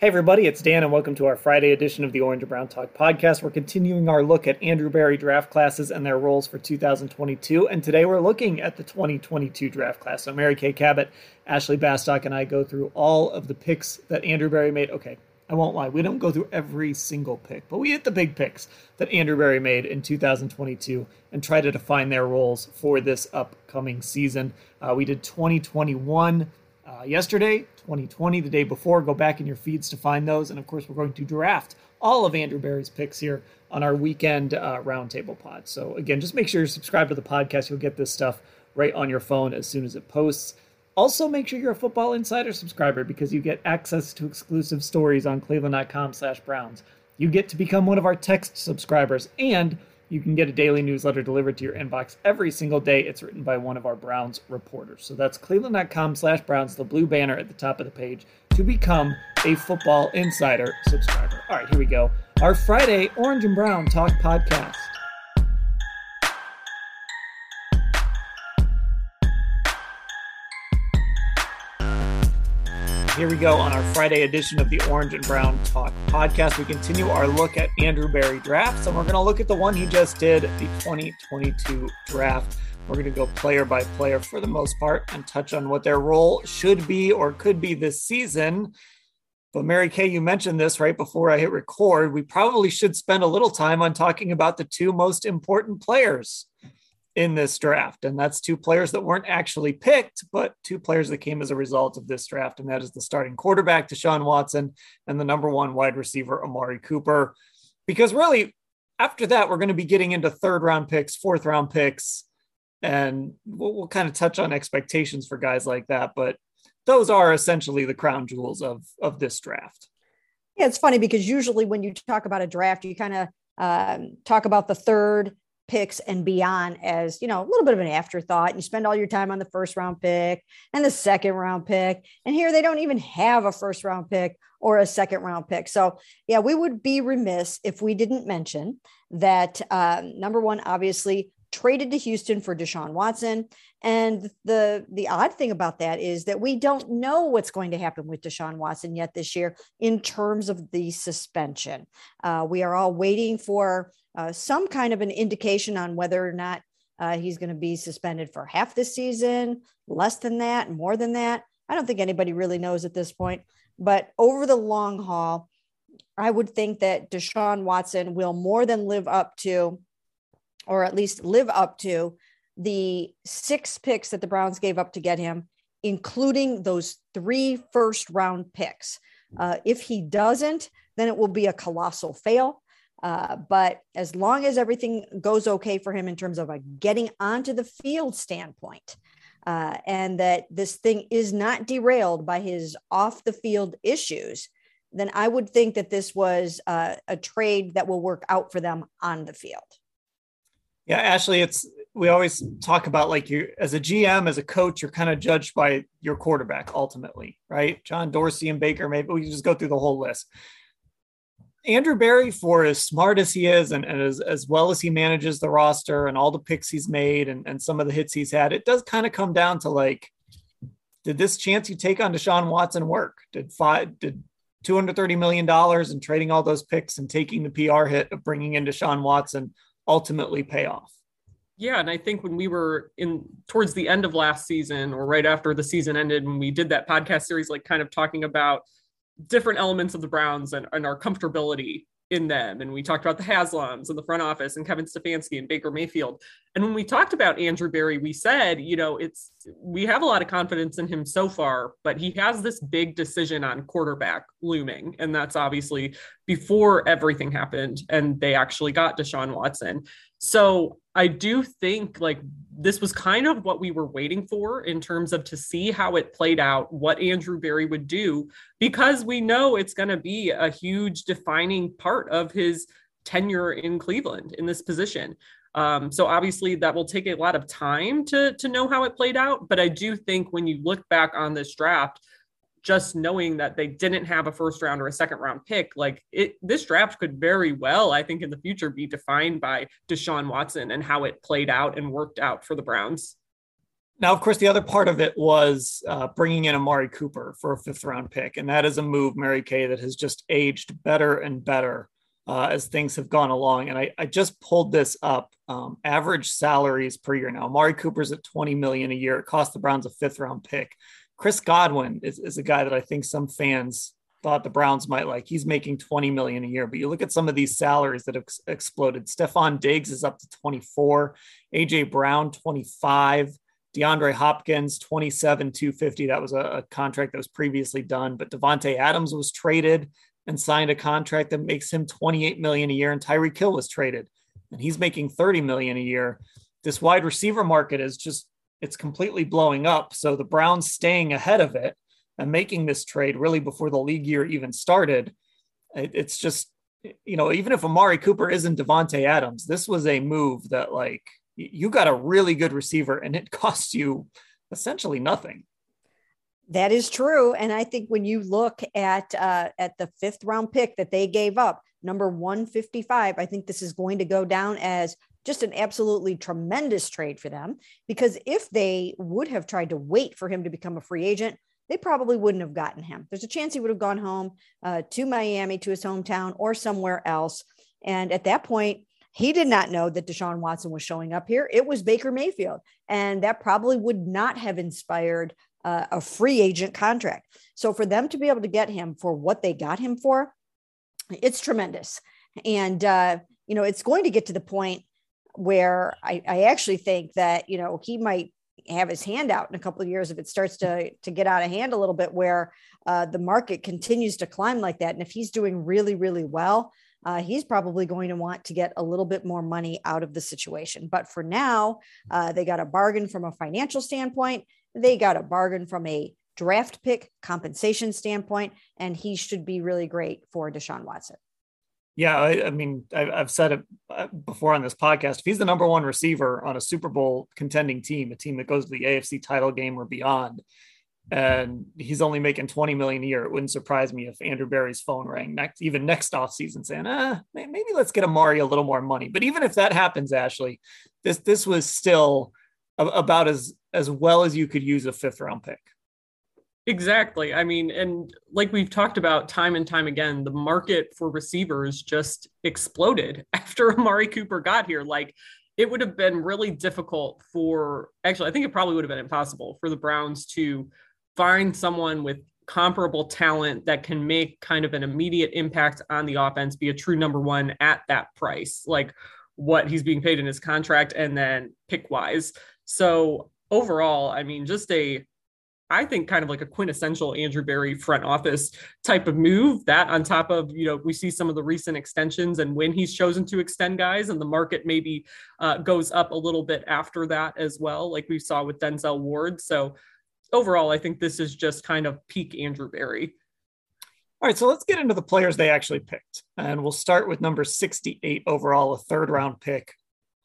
Hey, everybody, it's Dan, and welcome to our Friday edition of the Orange and Brown Talk podcast. We're continuing our look at Andrew Berry draft classes and their roles for 2022. And today we're looking at the 2022 draft class. So, Mary Kay Cabot, Ashley Bastock, and I go through all of the picks that Andrew Berry made. Okay, I won't lie, we don't go through every single pick, but we hit the big picks that Andrew Berry made in 2022 and try to define their roles for this upcoming season. Uh, we did 2021 uh, yesterday, 2020 the day before. Go back in your feeds to find those. And of course, we're going to draft all of Andrew Berry's picks here on our weekend uh, roundtable pod. So, again, just make sure you're subscribed to the podcast. You'll get this stuff right on your phone as soon as it posts. Also, make sure you're a Football Insider subscriber because you get access to exclusive stories on cleveland.com slash Browns. You get to become one of our text subscribers and you can get a daily newsletter delivered to your inbox every single day. It's written by one of our Browns reporters. So that's cleveland.com slash Browns, the blue banner at the top of the page to become a Football Insider subscriber. All right, here we go. Our Friday Orange and Brown Talk podcast. Here we go on our Friday edition of the Orange and Brown Talk podcast. We continue our look at Andrew Berry drafts, and we're going to look at the one he just did, the 2022 draft. We're going to go player by player for the most part and touch on what their role should be or could be this season. But Mary Kay, you mentioned this right before I hit record. We probably should spend a little time on talking about the two most important players in this draft. And that's two players that weren't actually picked, but two players that came as a result of this draft. And that is the starting quarterback, Deshaun Watson, and the number one wide receiver, Amari Cooper. Because really, after that, we're going to be getting into third round picks, fourth round picks, and we'll, we'll kind of touch on expectations for guys like that. But those are essentially the crown jewels of, of this draft. Yeah, it's funny because usually when you talk about a draft, you kind of um, talk about the third picks and beyond as you know a little bit of an afterthought you spend all your time on the first round pick and the second round pick and here they don't even have a first round pick or a second round pick so yeah we would be remiss if we didn't mention that uh, number one obviously traded to Houston for Deshaun Watson. And the the odd thing about that is that we don't know what's going to happen with Deshaun Watson yet this year in terms of the suspension. Uh, we are all waiting for uh, some kind of an indication on whether or not uh, he's going to be suspended for half the season, less than that, more than that. I don't think anybody really knows at this point. But over the long haul, I would think that Deshaun Watson will more than live up to or at least live up to the six picks that the Browns gave up to get him, including those three first round picks. Uh, if he doesn't, then it will be a colossal fail. Uh, but as long as everything goes okay for him in terms of a getting onto the field standpoint, uh, and that this thing is not derailed by his off the field issues, then I would think that this was uh, a trade that will work out for them on the field. Yeah, Ashley, it's we always talk about like you as a GM, as a coach, you're kind of judged by your quarterback ultimately, right? John Dorsey and Baker, maybe we just go through the whole list. Andrew Berry, for as smart as he is and, and as, as well as he manages the roster and all the picks he's made and, and some of the hits he's had, it does kind of come down to like, did this chance you take on Deshaun Watson work? Did five, did $230 million and trading all those picks and taking the PR hit of bringing in Deshaun Watson ultimately pay off. Yeah, and I think when we were in towards the end of last season or right after the season ended, when we did that podcast series, like kind of talking about different elements of the Browns and, and our comfortability in them. And we talked about the Haslams and the front office and Kevin Stefanski and Baker Mayfield. And when we talked about Andrew Berry, we said, you know, it's we have a lot of confidence in him so far, but he has this big decision on quarterback looming. And that's obviously before everything happened and they actually got Deshaun Watson. So I do think like this was kind of what we were waiting for in terms of to see how it played out, what Andrew Berry would do, because we know it's going to be a huge defining part of his tenure in Cleveland in this position. Um, so obviously that will take a lot of time to to know how it played out. But I do think when you look back on this draft, just knowing that they didn't have a first round or a second round pick, like it, this draft could very well, I think, in the future be defined by Deshaun Watson and how it played out and worked out for the Browns. Now, of course, the other part of it was uh, bringing in Amari Cooper for a fifth round pick. And that is a move, Mary Kay, that has just aged better and better uh, as things have gone along. And I, I just pulled this up um, average salaries per year now. Amari Cooper's at 20 million a year. It cost the Browns a fifth round pick. Chris Godwin is, is a guy that I think some fans thought the Browns might like. He's making 20 million a year, but you look at some of these salaries that have ex- exploded. Stefon Diggs is up to 24, AJ Brown 25, DeAndre Hopkins 27 250. That was a, a contract that was previously done, but Davante Adams was traded and signed a contract that makes him 28 million a year and Tyreek Hill was traded and he's making 30 million a year. This wide receiver market is just it's completely blowing up. So the Browns staying ahead of it and making this trade really before the league year even started. It, it's just, you know, even if Amari Cooper isn't Davante Adams, this was a move that like you got a really good receiver and it costs you essentially nothing. That is true, and I think when you look at uh, at the fifth round pick that they gave up, number one fifty five, I think this is going to go down as just an absolutely tremendous trade for them because if they would have tried to wait for him to become a free agent, they probably wouldn't have gotten him. There's a chance he would have gone home uh, to Miami, to his hometown, or somewhere else. And at that point, he did not know that Deshaun Watson was showing up here. It was Baker Mayfield. And that probably would not have inspired uh, a free agent contract. So for them to be able to get him for what they got him for, it's tremendous. And, uh, you know, it's going to get to the point where I, I actually think that you know he might have his hand out in a couple of years if it starts to to get out of hand a little bit where uh, the market continues to climb like that. And if he's doing really really well uh, he's probably going to want to get a little bit more money out of the situation. But for now uh, they got a bargain from a financial standpoint. They got a bargain from a draft pick compensation standpoint. And he should be really great for deshaun watson yeah, I, I mean, I, have said it uh, before on this podcast. If he's the number one receiver on a Super Bowl contending team, a team that goes to the AFC title game or beyond, and he's only making 20 million a year, it wouldn't surprise me if Andrew Berry's phone rang next, even next offseason saying, ah, maybe let's get Amari a little more money. But even if that happens, Ashley, this this was still about as as well as you could use a fifth round pick. Exactly. I mean, and like we've talked about time and time again, the market for receivers just exploded after Amari Cooper got here. Like it would have been really difficult for actually, I think it probably would have been impossible for the Browns to find someone with comparable talent that can make kind of an immediate impact on the offense, be a true number one at that price, like what he's being paid in his contract and then pick wise. So overall, I mean, just a I think kind of like a quintessential Andrew Berry front office type of move. That on top of, you know, we see some of the recent extensions and when he's chosen to extend guys and the market maybe uh, goes up a little bit after that as well, like we saw with Denzel Ward. So overall, I think this is just kind of peak Andrew Berry. All right, so let's get into the players they actually picked. And we'll start with number 68 overall, a third round pick,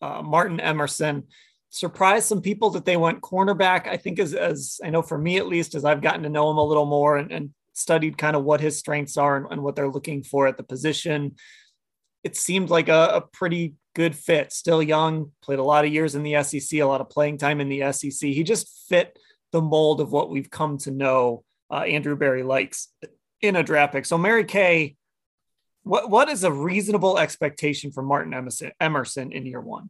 uh, Martin Emerson surprised some people that they went cornerback. I think as, as I know for me at least, as I've gotten to know him a little more and, and studied kind of what his strengths are and, and, what they're looking for at the position, it seemed like a, a, pretty good fit. Still young, played a lot of years in the SEC, a lot of playing time in the SEC. He just fit the mold of what we've come to know uh, Andrew Berry likes in a draft pick. So Mary Kay, what what is a reasonable expectation for Martin Emerson, Emerson in year one?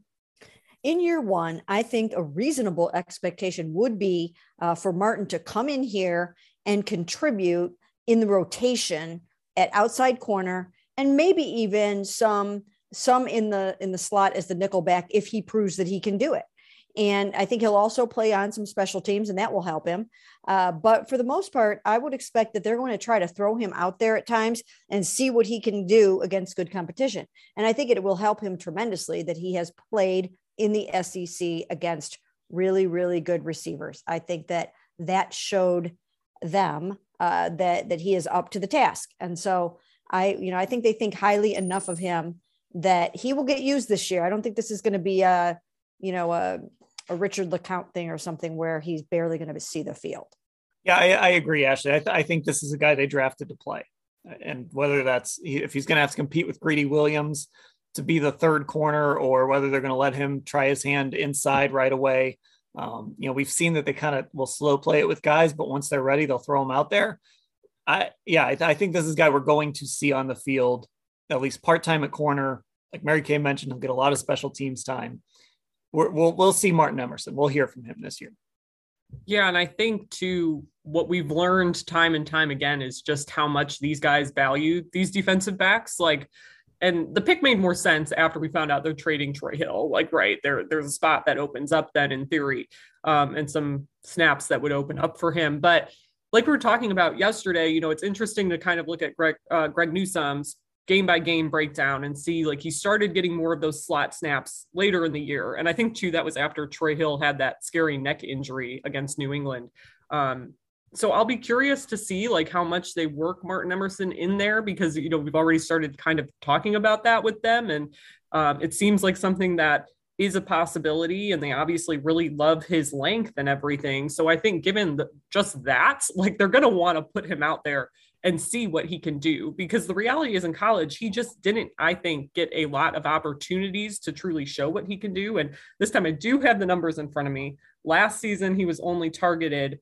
In year one, I think a reasonable expectation would be uh, for Martin to come in here and contribute in the rotation at outside corner and maybe even some some in the in the slot as the nickel back if he proves that he can do it. And I think he'll also play on some special teams, and that will help him. Uh, but for the most part, I would expect that they're going to try to throw him out there at times and see what he can do against good competition. And I think it will help him tremendously that he has played in the SEC against really, really good receivers. I think that that showed them uh, that that he is up to the task. And so I, you know, I think they think highly enough of him that he will get used this year. I don't think this is going to be a, you know, a, a Richard LeCounte thing or something where he's barely going to see the field. Yeah, I, I agree, Ashley. I, th- I, think this is a guy they drafted to play, and whether that's if he's going to have to compete with Greedy Williams to be the third corner, or whether they're going to let him try his hand inside right away. Um, you know, we've seen that they kind of will slow play it with guys, but once they're ready, they'll throw them out there. I yeah, I, I think this is a guy we're going to see on the field at least part time at corner. Like Mary Kay mentioned, he'll get a lot of special teams time we will we'll see Martin Emerson. We'll hear from him this year. Yeah, and I think too what we've learned time and time again is just how much these guys value these defensive backs. Like, and the pick made more sense after we found out they're trading Troy Hill. Like, right there, there's a spot that opens up then in theory, um, and some snaps that would open up for him. But like we were talking about yesterday, you know, it's interesting to kind of look at Greg uh, Greg Newsome's game by game breakdown and see like he started getting more of those slot snaps later in the year. And I think too that was after Troy Hill had that scary neck injury against New England. Um, so I'll be curious to see like how much they work Martin Emerson in there because you know we've already started kind of talking about that with them, and um, it seems like something that is a possibility and they obviously really love his length and everything. So i think given the, just that like they're going to want to put him out there and see what he can do because the reality is in college he just didn't i think get a lot of opportunities to truly show what he can do. And this time i do have the numbers in front of me. Last season he was only targeted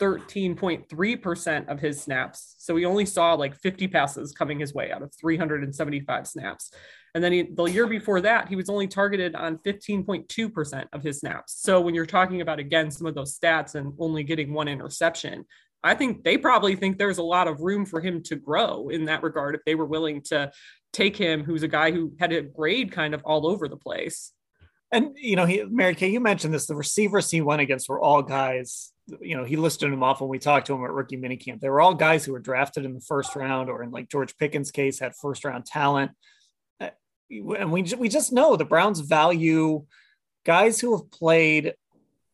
13.3% of his snaps so he only saw like 50 passes coming his way out of 375 snaps and then he, the year before that, he was only targeted on 15.2% of his snaps. So when you're talking about, again, some of those stats and only getting one interception, I think they probably think there's a lot of room for him to grow in that regard if they were willing to take him, who's a guy who had a grade kind of all over the place. And you know, he Mary Kay, you mentioned this. The receivers he went against were all guys. You know, he listed them off when we talked to him at rookie minicamp. They were all guys who were drafted in the first round, or in like George Pickens' case, had first round talent. Uh, and we we just know the Browns value guys who have played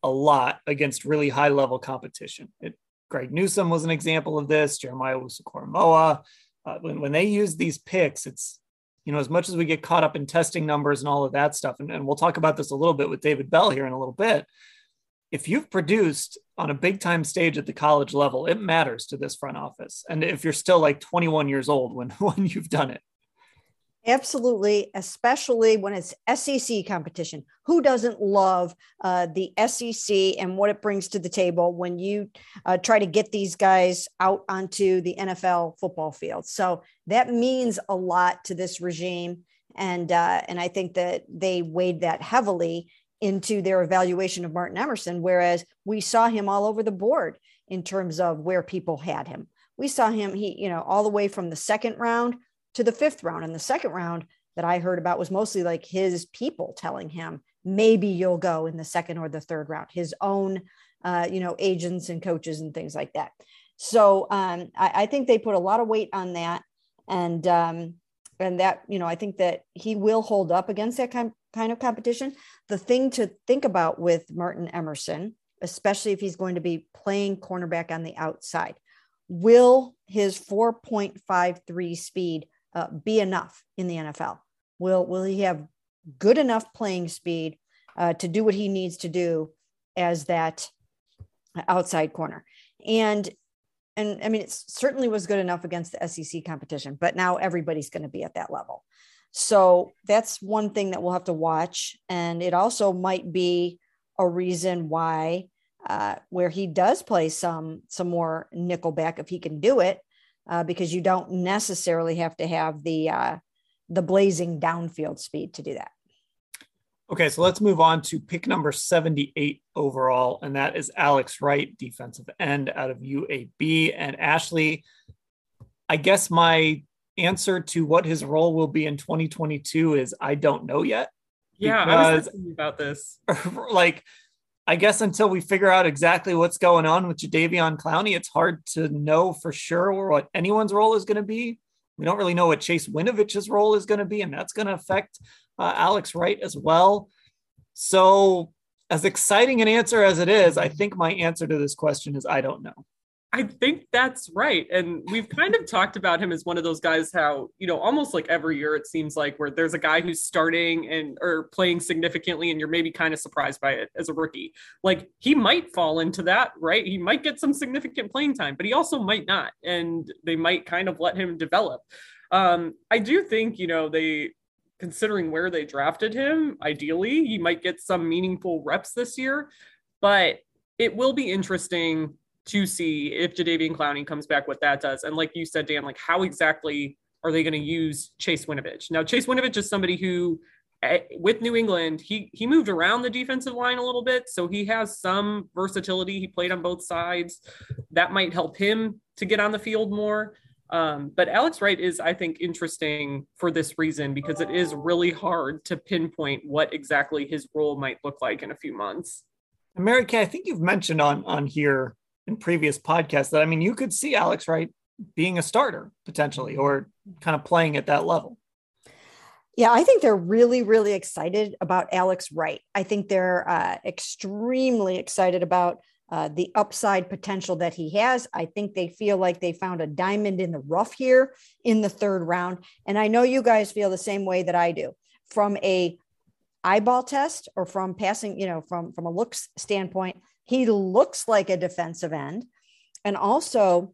a lot against really high level competition. It, Greg Newsome was an example of this. Jeremiah Owusu-Koramoah. Uh, when, when they use these picks, it's you know as much as we get caught up in testing numbers and all of that stuff, and, and we'll talk about this a little bit with David Bell here in a little bit. If you've produced on a big time stage at the college level, it matters to this front office. And if you're still like 21 years old when when you've done it, Absolutely, especially when it's SEC competition. Who doesn't love uh, the SEC and what it brings to the table when you uh, try to get these guys out onto the NFL football field? So that means a lot to this regime, and uh, and I think that they weighed that heavily into their evaluation of Martin Emerson. Whereas we saw him all over the board in terms of where people had him. We saw him, he you know, all the way from the second round to the fifth round. And the second round that I heard about was mostly like his people telling him, maybe you'll go in the second or the third round, his own, uh, you know, agents and coaches and things like that. So um, I, I, think they put a lot of weight on that. And, um, and that, you know, I think that he will hold up against that kind, kind of competition. The thing to think about with Martin Emerson, especially if he's going to be playing cornerback on the outside, will his 4.53 speed uh, be enough in the NFL? Will will he have good enough playing speed uh, to do what he needs to do as that outside corner? And and I mean, it certainly was good enough against the SEC competition, but now everybody's going to be at that level. So that's one thing that we'll have to watch, and it also might be a reason why uh, where he does play some some more nickelback if he can do it uh, because you don't necessarily have to have the uh, the blazing downfield speed to do that. Okay, so let's move on to pick number 78 overall, and that is Alex Wright, defensive end out of UAB. And Ashley, I guess my answer to what his role will be in 2022 is I don't know yet. Yeah, I was thinking about this. like, I guess until we figure out exactly what's going on with Jadeveon Clowney, it's hard to know for sure what anyone's role is going to be. We don't really know what Chase Winovich's role is going to be, and that's going to affect uh, Alex Wright as well. So, as exciting an answer as it is, I think my answer to this question is I don't know. I think that's right. And we've kind of talked about him as one of those guys how, you know, almost like every year it seems like where there's a guy who's starting and or playing significantly and you're maybe kind of surprised by it as a rookie. Like he might fall into that, right? He might get some significant playing time, but he also might not. And they might kind of let him develop. Um, I do think, you know, they considering where they drafted him, ideally, he might get some meaningful reps this year, but it will be interesting to see if Jadeveon Clowney comes back, what that does. And like you said, Dan, like how exactly are they going to use Chase Winovich? Now, Chase Winovich is somebody who, eh, with New England, he he moved around the defensive line a little bit, so he has some versatility. He played on both sides. That might help him to get on the field more. Um, but Alex Wright is, I think, interesting for this reason because it is really hard to pinpoint what exactly his role might look like in a few months. Mary Kay, I think you've mentioned on on here in previous podcasts that I mean, you could see Alex Wright being a starter potentially or kind of playing at that level. Yeah, I think they're really, really excited about Alex Wright. I think they're uh, extremely excited about uh, the upside potential that he has. I think they feel like they found a diamond in the rough here in the third round. And I know you guys feel the same way that I do. From a eyeball test or from passing, you know, from from a looks standpoint, he looks like a defensive end. And also,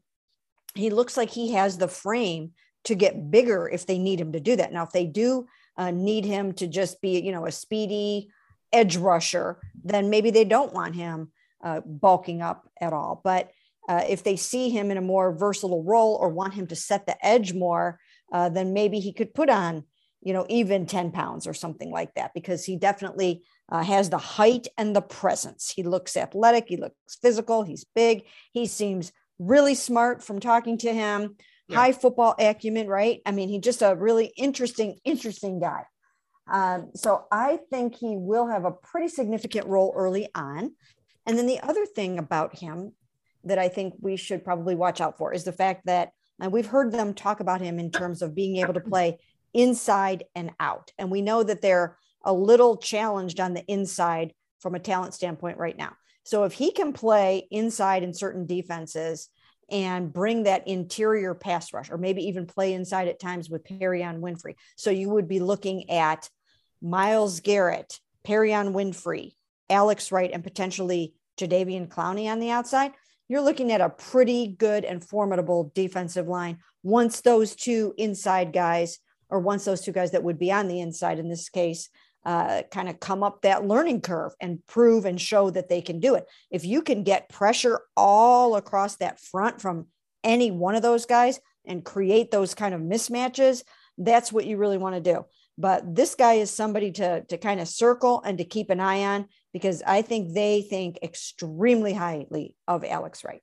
he looks like he has the frame to get bigger if they need him to do that. Now, if they do uh, need him to just be, you know, a speedy edge rusher, then maybe they don't want him uh, bulking up at all. But uh, if they see him in a more versatile role or want him to set the edge more, uh, then maybe he could put on, you know, even 10 pounds or something like that, because he definitely uh, has the height and the presence. He looks athletic, he looks physical, he's big, he seems really smart from talking to him, yeah. high football acumen, right? I mean, he's just a really interesting, interesting guy. Um, so I think he will have a pretty significant role early on. And then the other thing about him that I think we should probably watch out for is the fact that, and we've heard them talk about him in terms of being able to play inside and out. And we know that they're a little challenged on the inside from a talent standpoint right now. So if he can play inside in certain defenses and bring that interior pass rush, or maybe even play inside at times with Perrion Winfrey. So you would be looking at Myles Garrett, Perrion Winfrey, Alex Wright, and potentially Jadeveon Clowney on the outside. You're looking at a pretty good and formidable defensive line once those two inside guys, or once those two guys that would be on the inside in this case, uh, kind of come up that learning curve and prove and show that they can do it. If you can get pressure all across that front from any one of those guys and create those kind of mismatches, that's what you really want to do. But this guy is somebody to, to kind of circle and to keep an eye on because I think they think extremely highly of Alex Wright.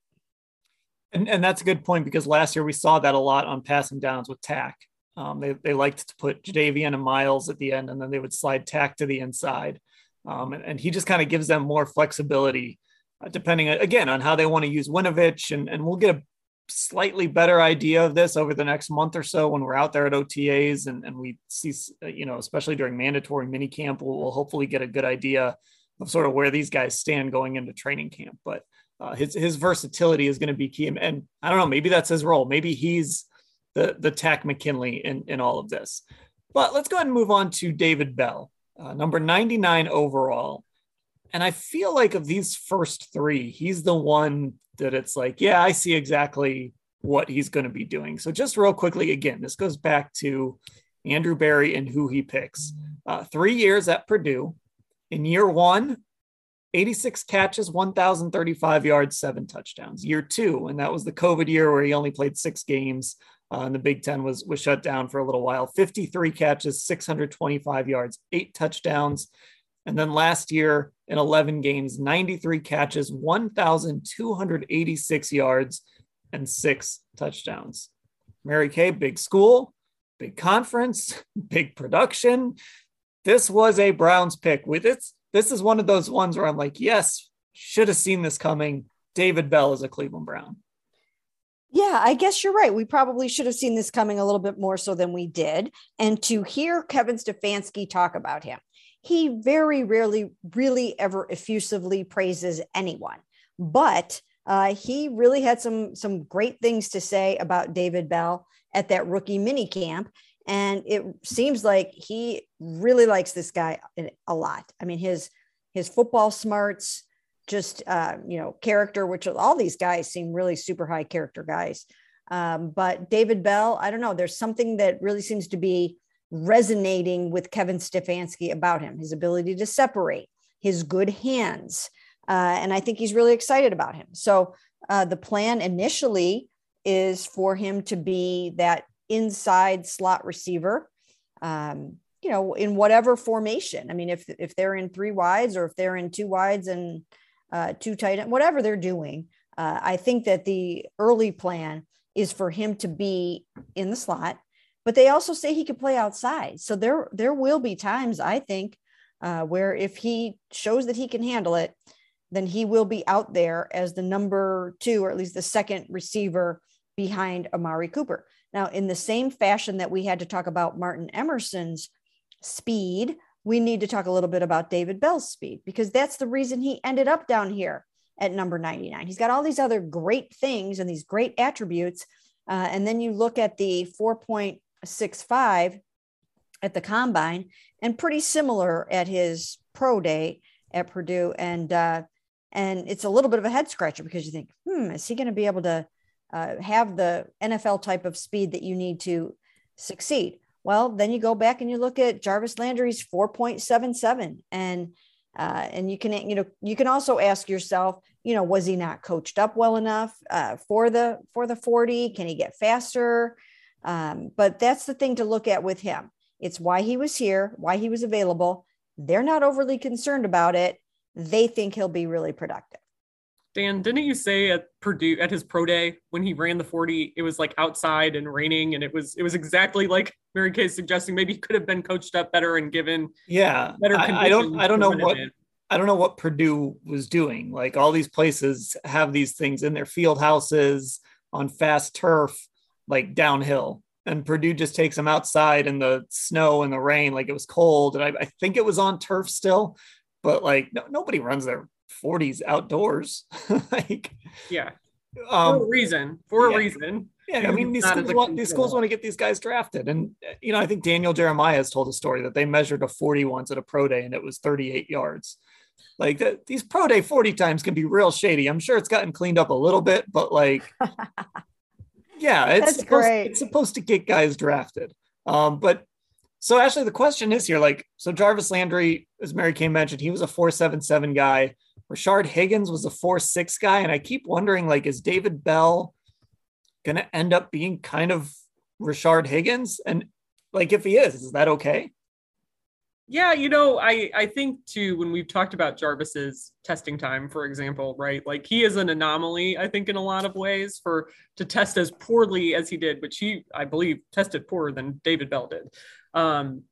And, and that's a good point because last year we saw that a lot on passing downs with Takk. Um, they, they liked to put Jadeveon and Myles at the end, and then they would slide Takk to the inside. Um, and, and, he just kind of gives them more flexibility, uh, depending, again, on how they want to use Winovich. And, and we'll get a slightly better idea of this over the next month or so when we're out there at OTAs and, and we see, uh, you know, especially during mandatory mini camp, we'll, we'll hopefully get a good idea of sort of where these guys stand going into training camp. But uh, his, his versatility is going to be key. And I don't know, maybe that's his role. Maybe he's the the Takk McKinley in in all of this. But let's go ahead and move on to David Bell, uh, number 99 overall. And I feel like of these first three, he's the one that it's like, yeah, I see exactly what he's going to be doing. So just real quickly, again, this goes back to Andrew Berry and who he picks. Uh, three years at Purdue. In year one, 86 catches, 1,035 yards, seven touchdowns. Year two, and that was the COVID year where he only played six games, uh, and the Big Ten was was shut down for a little while. 53 catches, 625 yards, eight touchdowns. And then last year in 11 games, 93 catches, 1,286 yards, and six touchdowns. Mary Kay, big school, big conference, big production. This was a Browns pick with it. This is one of those ones where I'm like, yes, should have seen this coming. David Bell is a Cleveland Brown. Yeah, I guess you're right. We probably should have seen this coming a little bit more so than we did. And to hear Kevin Stefanski talk about him, he very rarely, really ever effusively praises anyone. But uh, he really had some some great things to say about David Bell at that rookie mini camp. And it seems like he really likes this guy a lot. I mean, his his football smarts, just uh, you know character which all these guys seem really super high character guys. Um, but david bell i don't know there's something that really seems to be resonating with kevin stefanski about him his ability to separate his good hands uh, and i think he's really excited about him. So uh, the plan initially is for him to be that inside slot receiver um, you know in whatever formation. I mean if if they're in three wides or if they're in two wides and uh, two tight end, whatever they're doing. Uh, I think that the early plan is for him to be in the slot, but they also say he could play outside. So there, there will be times I think uh, where if he shows that he can handle it, then he will be out there as the number two or at least the second receiver behind Amari Cooper. Now, in the same fashion that we had to talk about Martin Emerson's speed we need to talk a little bit about David Bell's speed because that's the reason he ended up down here at number 99. He's got all these other great things and these great attributes. Uh, and then you look at the 4.65 at the combine and pretty similar at his pro day at Purdue. And, uh, and it's a little bit of a head scratcher because you think, hmm, is he going to be able to uh, have the NFL type of speed that you need to succeed? Well, then you go back and you look at Jarvis Landry's 4.77 and uh, and you can you know you can also ask yourself you know was he not coached up well enough uh, for the for the 40 can he get faster? Um, but that's the thing to look at with him. It's why he was here why he was available. They're not overly concerned about it. They think he'll be really productive Dan, didn't you say at Purdue at his pro day when he ran the 40, it was like outside and raining and it was it was exactly like Mary Kay's suggesting maybe he could have been coached up better and given yeah better I, I don't I don't know what I don't know what Purdue was doing. Like all these places have these things in their field houses on fast turf, like downhill. And Purdue just takes them outside in the snow and the rain, like it was cold. And I, I think it was on turf still, but like no, nobody runs their 40s outdoors. like, yeah, um, for a reason. For yeah. a reason. Yeah, I mean, these schools, want, these schools want to get these guys drafted. And, you know, I think Daniel Jeremiah has told a story that they measured a 40 once at a pro day and it was 38 yards. Like the, these pro day 40 times can be real shady. I'm sure it's gotten cleaned up a little bit, but like, yeah, it's supposed, it's supposed to get guys drafted. Um, but so actually the question is here, like, so Jarvis Landry, as Mary Kay mentioned, he was a 477 guy. Rashard Higgins was a four six guy, and I keep wondering like, is David Bell going to end up being kind of Rashard Higgins? And like, if he is, is that okay? Yeah, you know, I I think too when we've talked about Jarvis's testing time, for example, right? Like he is an anomaly, I think, in a lot of ways for to test as poorly as he did, which he, I believe, tested poorer than David Bell did. Um,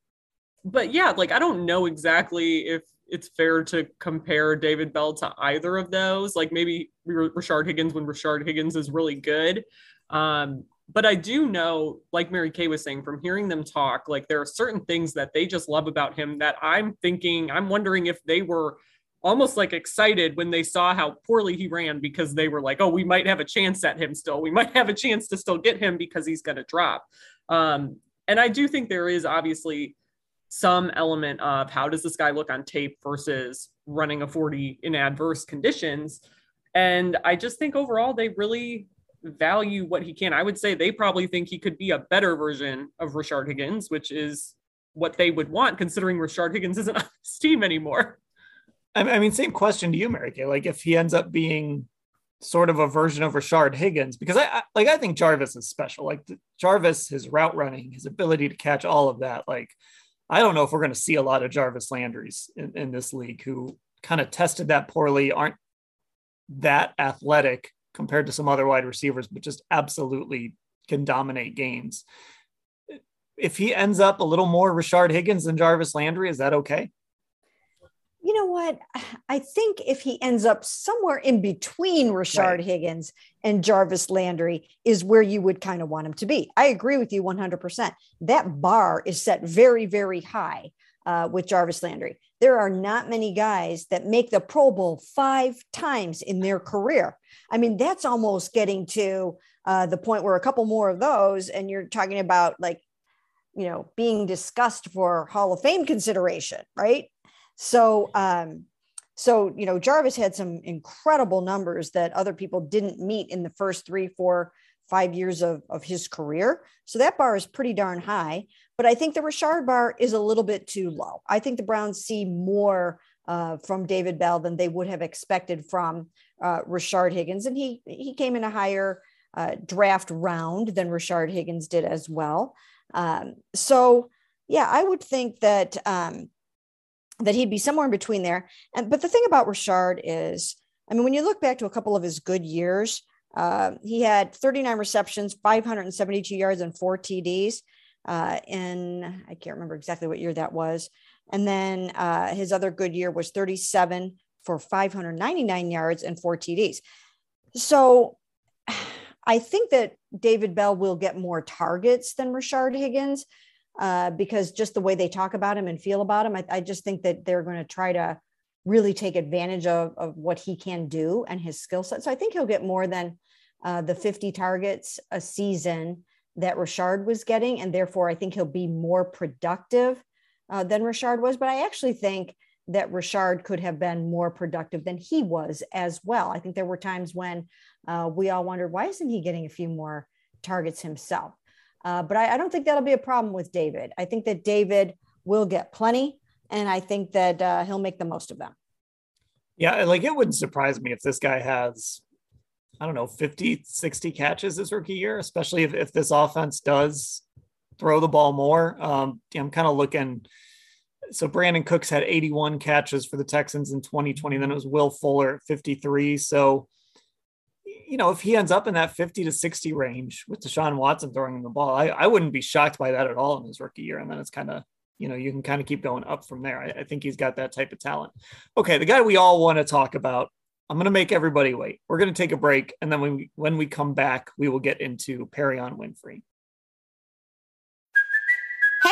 but yeah, like I don't know exactly if it's fair to compare David Bell to either of those. Like maybe Rashard Higgins when Rashard Higgins is really good. Um, but I do know, like Mary Kay was saying, from hearing them talk, like there are certain things that they just love about him that I'm thinking, I'm wondering if they were almost like excited when they saw how poorly he ran because they were like, oh, we might have a chance at him still. We might have a chance to still get him because he's going to drop. Um, and I do think there is obviously some element of how does this guy look on tape versus running a 40 in adverse conditions. And I just think overall they really value what he can. I would say they probably think he could be a better version of Rashard Higgins, which is what they would want considering Rashard Higgins isn't on his team anymore. I mean, same question to you, Mary Kay. Like if he ends up being sort of a version of Rashard Higgins, because I, I like I think Jarvis is special. Like Jarvis, his route running, his ability to catch all of that, like I don't know if we're going to see a lot of Jarvis Landrys in, in this league who kind of tested that poorly, aren't that athletic compared to some other wide receivers, but just absolutely can dominate games. If he ends up a little more Rashard Higgins than Jarvis Landry, is that okay? You know what? I think if he ends up somewhere in between Rashard right. Higgins and Jarvis Landry is where you would kind of want him to be. I agree with you 100%. That bar is set very, very high uh, with Jarvis Landry. There are not many guys that make the Pro Bowl five times in their career. I mean, that's almost getting to uh, the point where a couple more of those, and you're talking about like, you know, being discussed for Hall of Fame consideration, right? So, um, so you know, Jarvis had some incredible numbers that other people didn't meet in the first three, four, five years of, of his career. So that bar is pretty darn high. But I think the Rashard bar is a little bit too low. I think the Browns see more uh, from David Bell than they would have expected from uh, Rashard Higgins, and he he came in a higher uh, draft round than Rashard Higgins did as well. Um, so yeah, I would think that um, that he'd be somewhere in between there. And but the thing about Rashard is, I mean, when you look back to a couple of his good years, uh, he had 39 receptions, 572 yards, and four TDs. Uh, in I can't remember exactly what year that was. And then uh, his other good year was 37 for 599 yards and four TDs. So I think that David Bell will get more targets than Rashard Higgins uh, because just the way they talk about him and feel about him, I, I just think that they're going to try to really take advantage of, of what he can do and his skill set. So I think he'll get more than uh, the 50 targets a season that Rashard was getting. And therefore, I think he'll be more productive uh, than Rashard was. But I actually think that Rashard could have been more productive than he was as well. I think there were times when uh, we all wondered, why isn't he getting a few more targets himself? Uh, but I, I, don't think that'll be a problem with David. I think that David will get plenty, and I think that uh, he'll make the most of them. Yeah, like it wouldn't surprise me if this guy has, I don't know, 50, 60 catches this rookie year, especially if, if this offense does throw the ball more. Um, I'm kind of looking. So Brandin Cooks had 81 catches for the Texans in 2020. Then it was Will Fuller at 53. So you know, if he ends up in that 50 to 60 range with Deshaun Watson throwing him the ball, I, I wouldn't be shocked by that at all in his rookie year. And then it's kind of, you know, you can kind of keep going up from there. I, I think he's got that type of talent. Okay, the guy we all want to talk about. I'm going to make everybody wait. We're going to take a break, and then when we when we come back, we will get into Perrion Winfrey.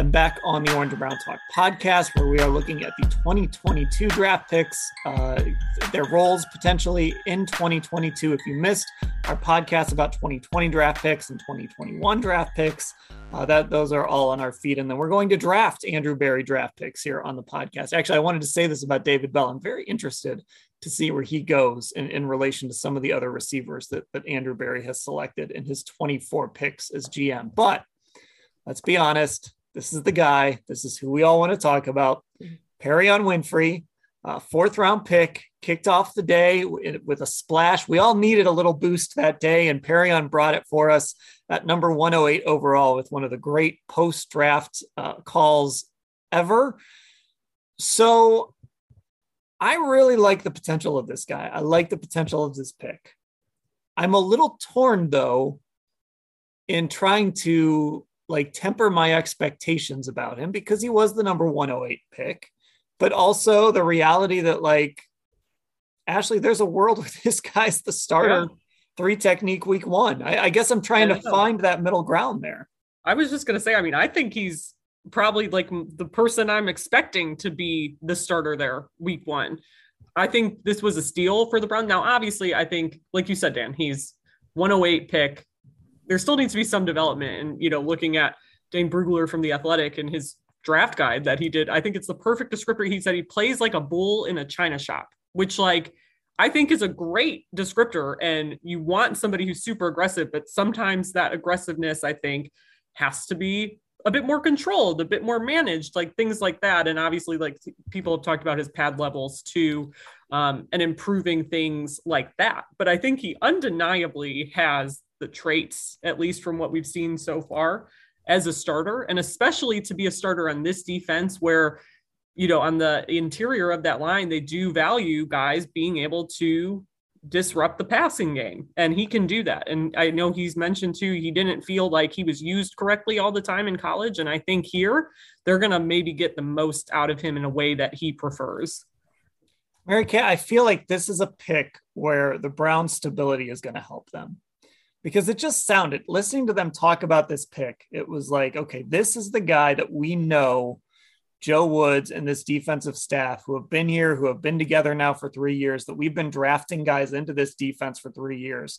I'm back on the Orange and Brown Talk podcast, where we are looking at the 2022 draft picks, uh, their roles potentially in 2022. If you missed our podcast about 2020 draft picks and 2021 draft picks, uh, that those are all on our feed. And then we're going to draft Andrew Berry draft picks here on the podcast. Actually, I wanted to say this about David Bell. I'm very interested to see where he goes in, in relation to some of the other receivers that, that Andrew Berry has selected in his 24 picks as GM. But let's be honest this is the guy. This is who we all want to talk about. Perrion Winfrey, uh, fourth round pick, kicked off the day with a splash. We all needed a little boost that day, and Perrion brought it for us at number 108 overall with one of the great post draft uh, calls ever. So I really like the potential of this guy. I like the potential of this pick. I'm a little torn though in trying to like temper my expectations about him because he was the number 108 pick, but also the reality that like Ashley, there's a world where this guy's the starter yeah. three technique week one. I, I guess I'm trying to find that middle ground there. I was just gonna say, I mean, I think he's probably like the person I'm expecting to be the starter there week one. I think this was a steal for the Browns. Now, obviously, I think, like you said, Dan, he's 108 pick there still needs to be some development. And, you know, looking at Dane Brugler from The Athletic and his draft guide that he did, I think it's the perfect descriptor. He said he plays like a bull in a china shop, which, like, I think is a great descriptor. And you want somebody who's super aggressive, but sometimes that aggressiveness, I think, has to be a bit more controlled, a bit more managed, like things like that. And obviously, like people have talked about his pad levels too, um, and improving things like that. But I think he undeniably has the traits, at least from what we've seen so far, as a starter, and especially to be a starter on this defense where you know, on the interior of that line, they do value guys being able to disrupt the passing game and he can do that. And i know he's mentioned too he didn't feel like he was used correctly all the time in college and i think here they're going to maybe get the most out of him in a way that he prefers. Mary kay i feel like this is a pick where the brown stability is going to help them because it just sounded listening to them talk about this pick it was like okay this is the guy that we know Joe Woods and this defensive staff who have been here, who have been together now for three years, that we've been drafting guys into this defense for three years.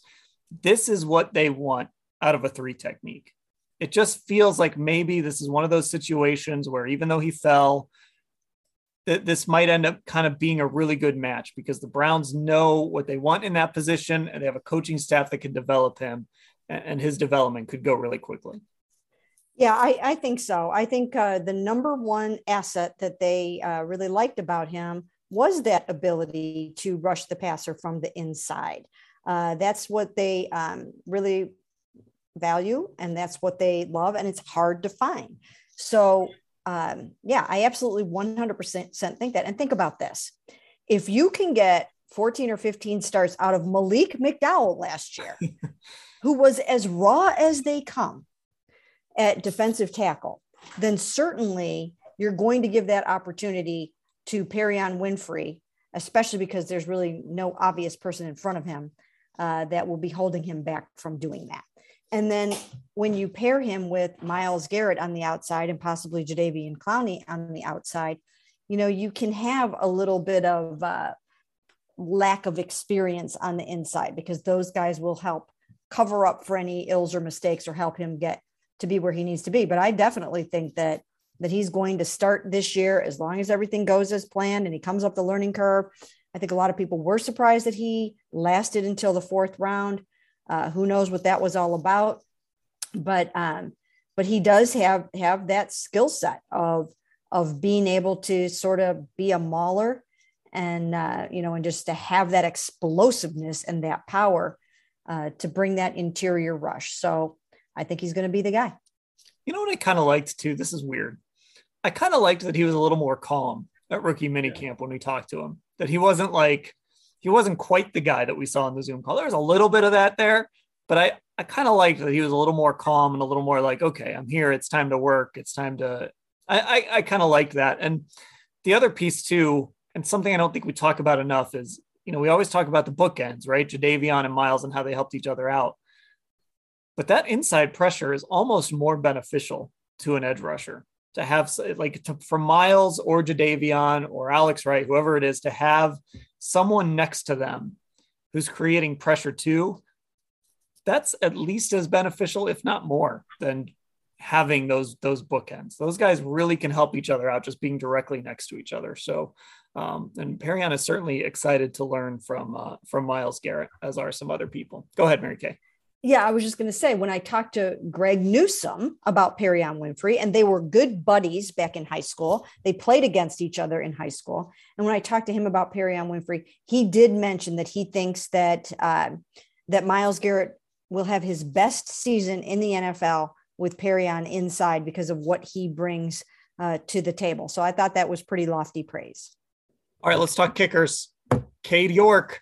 This is what they want out of a three technique. It just feels like maybe this is one of those situations where even though he fell, that this might end up kind of being a really good match because the Browns know what they want in that position and they have a coaching staff that can develop him and his development could go really quickly. Yeah, I, I think so. I think uh, the number one asset that they uh, really liked about him was that ability to rush the passer from the inside. Uh, that's what they um, really value, and that's what they love, and it's hard to find. So, um, yeah, I absolutely 100% think that. And think about this if you can get 14 or 15 starts out of Malik McDowell last year, who was as raw as they come at defensive tackle, then certainly you're going to give that opportunity to Perrion Winfrey, especially because there's really no obvious person in front of him uh, that will be holding him back from doing that. And then when you pair him with Myles Garrett on the outside and possibly Jadeveon Clowney on the outside, you know, you can have a little bit of uh, lack of experience on the inside because those guys will help cover up for any ills or mistakes or help him get to be where he needs to be. But I definitely think that that he's going to start this year as long as everything goes as planned and he comes up the learning curve. I think a lot of people were surprised that he lasted until the fourth round. Uh, who knows what that was all about? But um, but he does have have that skill set of of being able to sort of be a mauler and uh, you know and just to have that explosiveness and that power uh, to bring that interior rush. So I think he's going to be the guy. You know what I kind of liked too? This is weird. I kind of liked that he was a little more calm at rookie minicamp yeah. when we talked to him. That he wasn't like he wasn't quite the guy that we saw in the Zoom call. There was a little bit of that there, but I I kind of liked that he was a little more calm and a little more like, okay, I'm here. It's time to work. It's time to. I I, I kind of liked that. And the other piece too, and something I don't think we talk about enough is, you know, we always talk about the bookends, right? Jadeveon and Myles and how they helped each other out. But that inside pressure is almost more beneficial to an edge rusher to have like to, for Myles or Jadeveon or Alex Wright, whoever it is, to have someone next to them who's creating pressure too. That's at least as beneficial, if not more, than having those those bookends. Those guys really can help each other out just being directly next to each other. So, um, and Perrion is certainly excited to learn from uh, from Myles Garrett, as are some other people. Go ahead, Mary Kay yeah, I was just going to say when I talked to Greg Newsome about Perrion Winfrey, and they were good buddies back in high school. They played against each other in high school. And when I talked to him about Perrion Winfrey, he did mention that he thinks that uh, that Myles Garrett will have his best season in the NFL with Perrion inside because of what he brings uh, to the table. So I thought that was pretty lofty praise. All right, let's talk kickers. Cade York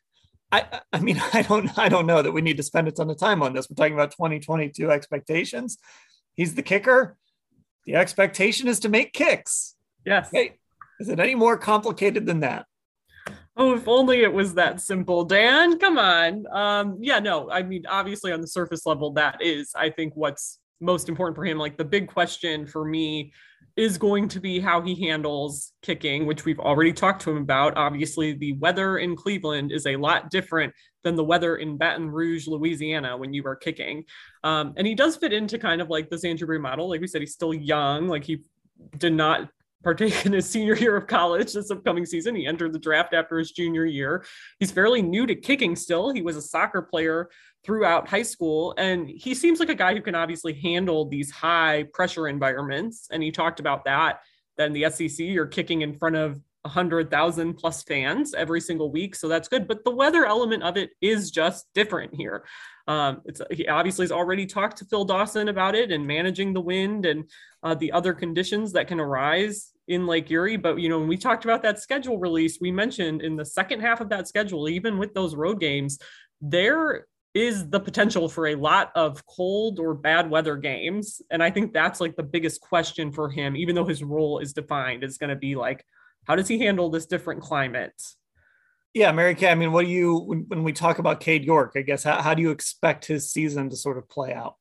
I, I mean, I don't, I don't know that we need to spend a ton of time on this. We're talking about 2022 expectations. He's the kicker. The expectation is to make kicks. Yes. Hey, is it any more complicated than that? Oh, if only it was that simple, Dan. Come on. Um, yeah, no, I mean, obviously on the surface level, that is, I think, what's most important for him. Like the big question for me is going to be how he handles kicking, which we've already talked to him about. Obviously, the weather in Cleveland is a lot different than the weather in Baton Rouge, Louisiana, when you are kicking. Um, and he does fit into kind of like the Andrew Berry model. Like we said, he's still young. Like he did not partake in his senior year of college this upcoming season. He entered the draft after his junior year. He's fairly new to kicking still. He was a soccer player throughout high school, and he seems like a guy who can obviously handle these high pressure environments. And he talked about that. Then the SEC, you're kicking in front of 100,000 plus fans every single week. So that's good. But the weather element of it is just different here. Um, it's, he obviously has already talked to Phil Dawson about it and managing the wind and uh, the other conditions that can arise in Lake Erie. But, you know, when we talked about that schedule release, we mentioned in the second half of that schedule, even with those road games, there is the potential for a lot of cold or bad weather games. And I think that's like the biggest question for him, even though his role is defined, is going to be like, how does he handle this different climate? Yeah, Mary Kay, I mean, what do you, when, when we talk about Cade York, I guess, how, how do you expect his season to sort of play out?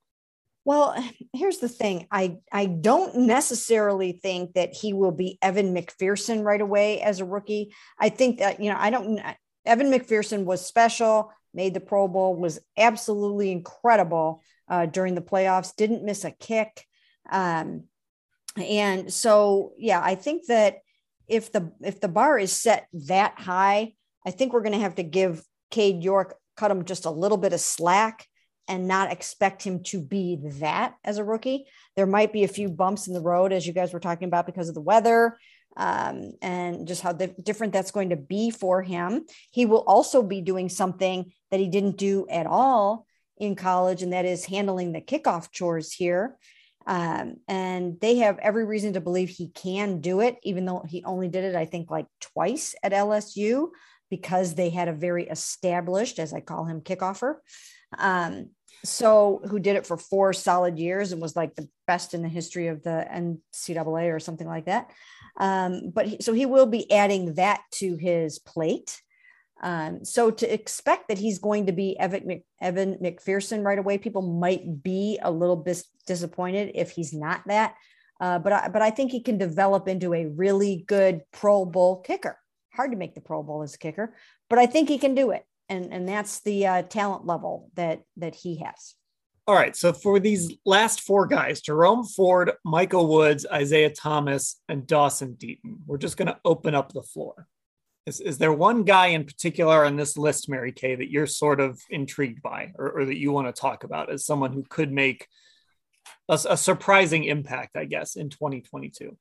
Well, here's the thing. I I don't necessarily think that he will be Evan McPherson right away as a rookie. I think that you know I don't. Evan McPherson was special, made the Pro Bowl, was absolutely incredible uh, during the playoffs. Didn't miss a kick, um, and so yeah, I think that if the if the bar is set that high, I think we're going to have to give Cade York cut him just a little bit of slack and not expect him to be that as a rookie. There might be a few bumps in the road, as you guys were talking about, because of the weather um, and just how different that's going to be for him. He will also be doing something that he didn't do at all in college, and that is handling the kickoff chores here. Um, and they have every reason to believe he can do it, even though he only did it, I think, like twice at LSU because they had a very established, as I call him, kickoffer. Um, so who did it for four solid years and was like the best in the history of the NCAA or something like that. Um, but he, so he will be adding that to his plate. Um, so to expect that he's going to be Evan, Mc, Evan McPherson right away, people might be a little bit disappointed if he's not that. Uh, but I, but I think he can develop into a really good Pro Bowl kicker. Hard to make the Pro Bowl as a kicker, but I think he can do it, and and that's the uh, talent level that that he has. All right. So for these last four guys, Jerome Ford, Michael Woods, Isaiah Thomas, and Dawson Deaton, we're just going to open up the floor. Is, is there one guy in particular on this list, Mary Kay, that you're sort of intrigued by or, or that you want to talk about as someone who could make a, a surprising impact, I guess, in 2022?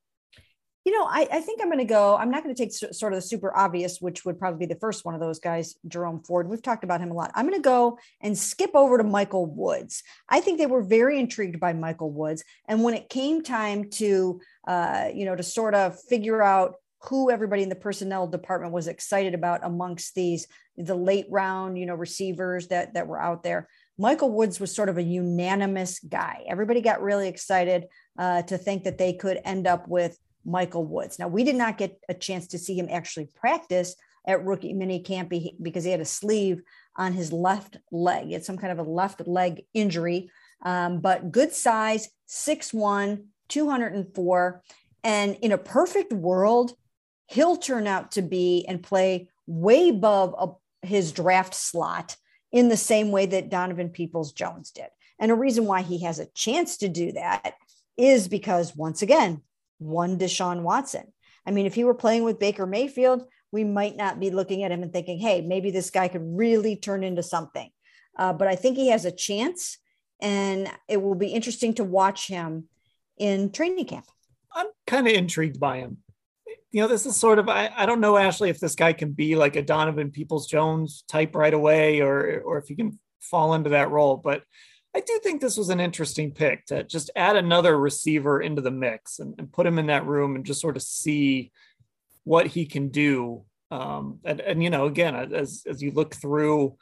You know, I, I think I'm going to go. I'm not going to take sort of the super obvious, which would probably be the first one of those guys, Jerome Ford. We've talked about him a lot. I'm going to go and skip over to Michael Woods. I think they were very intrigued by Michael Woods. And when it came time to, uh, you know, to sort of figure out who everybody in the personnel department was excited about amongst these the late round you know receivers that that were out there. Michael woods was sort of a unanimous guy. Everybody got really excited uh, to think that they could end up with michael woods. Now we did not get a chance to see him actually practice at rookie mini camp because he had a sleeve on his left leg. Had some kind of a left leg injury. Um, but good size 6'1 204 and in a perfect world he'll turn out to be and play way above a, his draft slot in the same way that Donovan Peoples Jones did. And a reason why he has a chance to do that is because, once again, one Deshaun Watson. I mean, if he were playing with Baker Mayfield, we might not be looking at him and thinking, hey, maybe this guy could really turn into something. Uh, but I think he has a chance, and it will be interesting to watch him in training camp. I'm kind of intrigued by him you know, this is sort of I, I don't know, Ashley, if this guy can be like a Donovan Peoples Jones type right away, or or if he can fall into that role. But I do think this was an interesting pick to just add another receiver into the mix and, and put him in that room and just sort of see what he can do. Um, and, and you know, again, as as you look through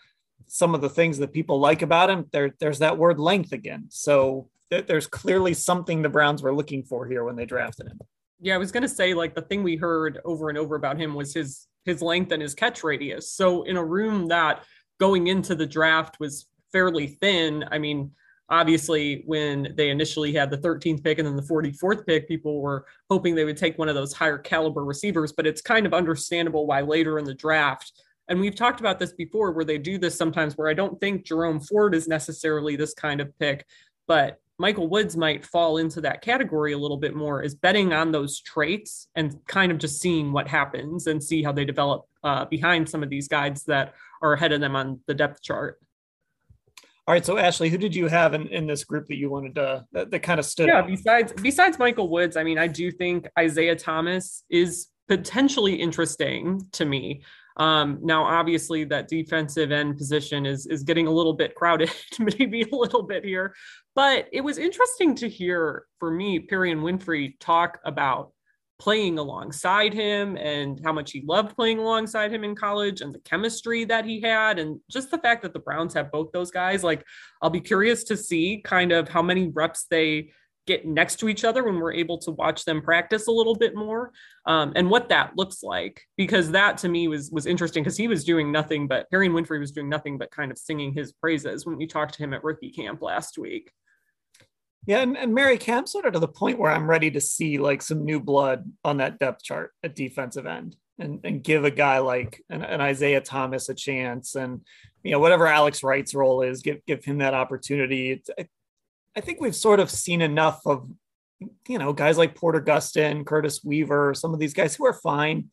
some of the things that people like about him, there there's that word length again. So th- there's clearly something the Browns were looking for here when they drafted him. Yeah, I was gonna say like the thing we heard over and over about him was his his length and his catch radius. So in a room that going into the draft was fairly thin, I mean, obviously when they initially had the 13th pick and then the 44th pick, people were hoping they would take one of those higher caliber receivers, but it's kind of understandable why later in the draft. And we've talked about this before where they do this sometimes where I don't think Jerome Ford is necessarily this kind of pick, but Michael Woods might fall into that category a little bit more is betting on those traits and kind of just seeing what happens and see how they develop uh, behind some of these guys that are ahead of them on the depth chart. All right, so Ashley, who did you have in, in this group that you wanted to that, that kind of stood? Yeah, out? besides besides Michael Woods, I mean, I do think Isaiah Thomas is potentially interesting to me. Um, now, obviously, that defensive end position is is getting a little bit crowded, maybe a little bit here. But it was interesting to hear for me, Perrion Winfrey talk about playing alongside him and how much he loved playing alongside him in college and the chemistry that he had and just the fact that the Browns have both those guys. Like, I'll be curious to see kind of how many reps they get next to each other when we're able to watch them practice a little bit more um, and what that looks like because that to me was was interesting because he was doing nothing but Perrion Winfrey was doing nothing but kind of singing his praises when we talked to him at rookie camp last week. Yeah, and, and Mary Kay sort of to the point where I'm ready to see like some new blood on that depth chart at defensive end and, and give a guy like an, an Isaiah Thomas a chance and you know whatever Alex Wright's role is, give give him that opportunity. I think we've sort of seen enough of you know guys like Porter Gustin, Curtis Weaver, some of these guys who are fine,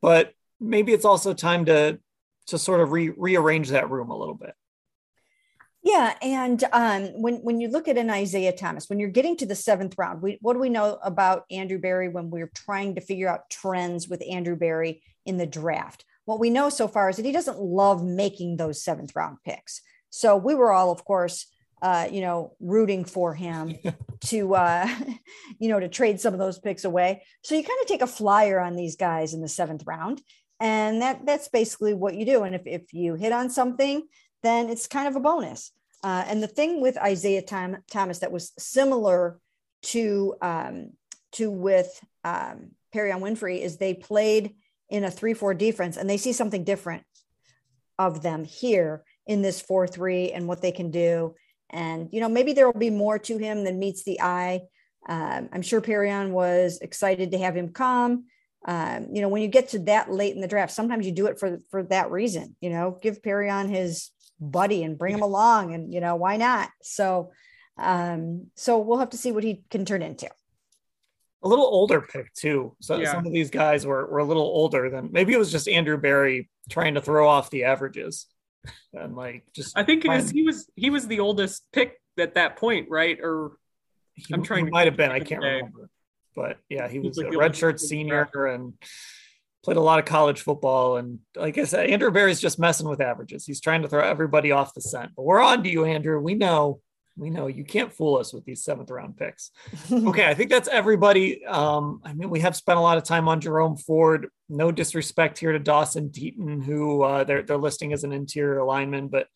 but maybe it's also time to to sort of re- rearrange that room a little bit. Yeah, and um, when when you look at an Isaiah Thomas, when you're getting to the seventh round, we, what do we know about Andrew Berry when we're trying to figure out trends with Andrew Berry in the draft? What we know so far is that he doesn't love making those seventh round picks. So we were all, of course, uh, you know, rooting for him to, uh, you know, to trade some of those picks away. So you kind of take a flyer on these guys in the seventh round, and that that's basically what you do. And if if you hit on something, then it's kind of a bonus. Uh, and the thing with Isaiah Tom, Thomas that was similar to um, to with um, Perrion Winfrey is they played in a three-four defense, and they see something different of them here in this four-three and what they can do. And you know, maybe there will be more to him than meets the eye. Um, I'm sure Perrion was excited to have him come. Um, you know, when you get to that late in the draft, sometimes you do it for for that reason. You know, give Perrion his buddy and bring him along and you know why not so um so we'll have to see what he can turn into a little older pick too so Yeah. some of these guys were, were a little older than maybe it was just Andrew Berry trying to throw off the averages and like just I think was trying- he was he was the oldest pick at that point, right? Or he, I'm trying he might have been i can't remember. But yeah he He's was like a redshirt pick in the senior draft. and played a lot of college football. And like i said Andrew Berry's just messing with averages. He's trying to throw everybody off the scent. But we're on to you andrew. We know we know you can't fool us with these seventh round picks okay, I think that's everybody. Um, I mean, we have spent a lot of time on Jerome Ford. No disrespect here to Dawson Deaton, who uh, they're they're listing as an interior lineman, but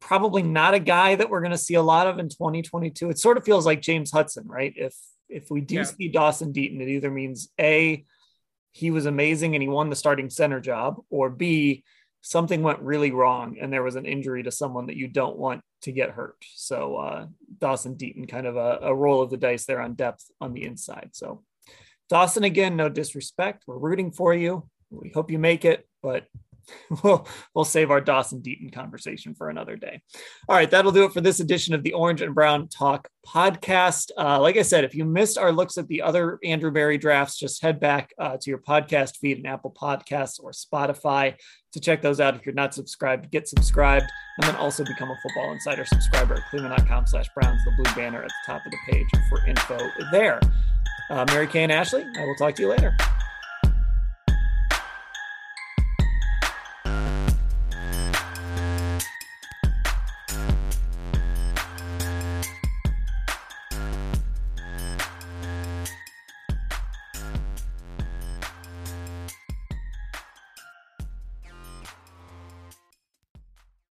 probably not a guy that we're going to see a lot of in 2022. It sort of feels like James Hudson, right? If if we do Yeah. see Dawson Deaton, it either means a he was amazing and he won the starting center job, or b something went really wrong and there was an injury to someone that you don't want to get hurt. So uh, Dawson Deaton kind of a, a roll of the dice there on depth on the inside. So Dawson again, no disrespect. We're rooting for you. We hope you make it, but we'll we'll save our Dawson Deaton conversation for another day. All right, that'll do it for this edition of the Orange and Brown Talk podcast. Uh, like I said, if you missed our looks at the other Andrew Berry drafts, just head back uh, to your podcast feed in Apple Podcasts or Spotify to check those out. If you're not subscribed, get subscribed, and then also become a Football Insider subscriber at cleveland.com slash Browns, the blue banner at the top of the page for info there. Uh, Mary Kay and Ashley, I will talk to you later.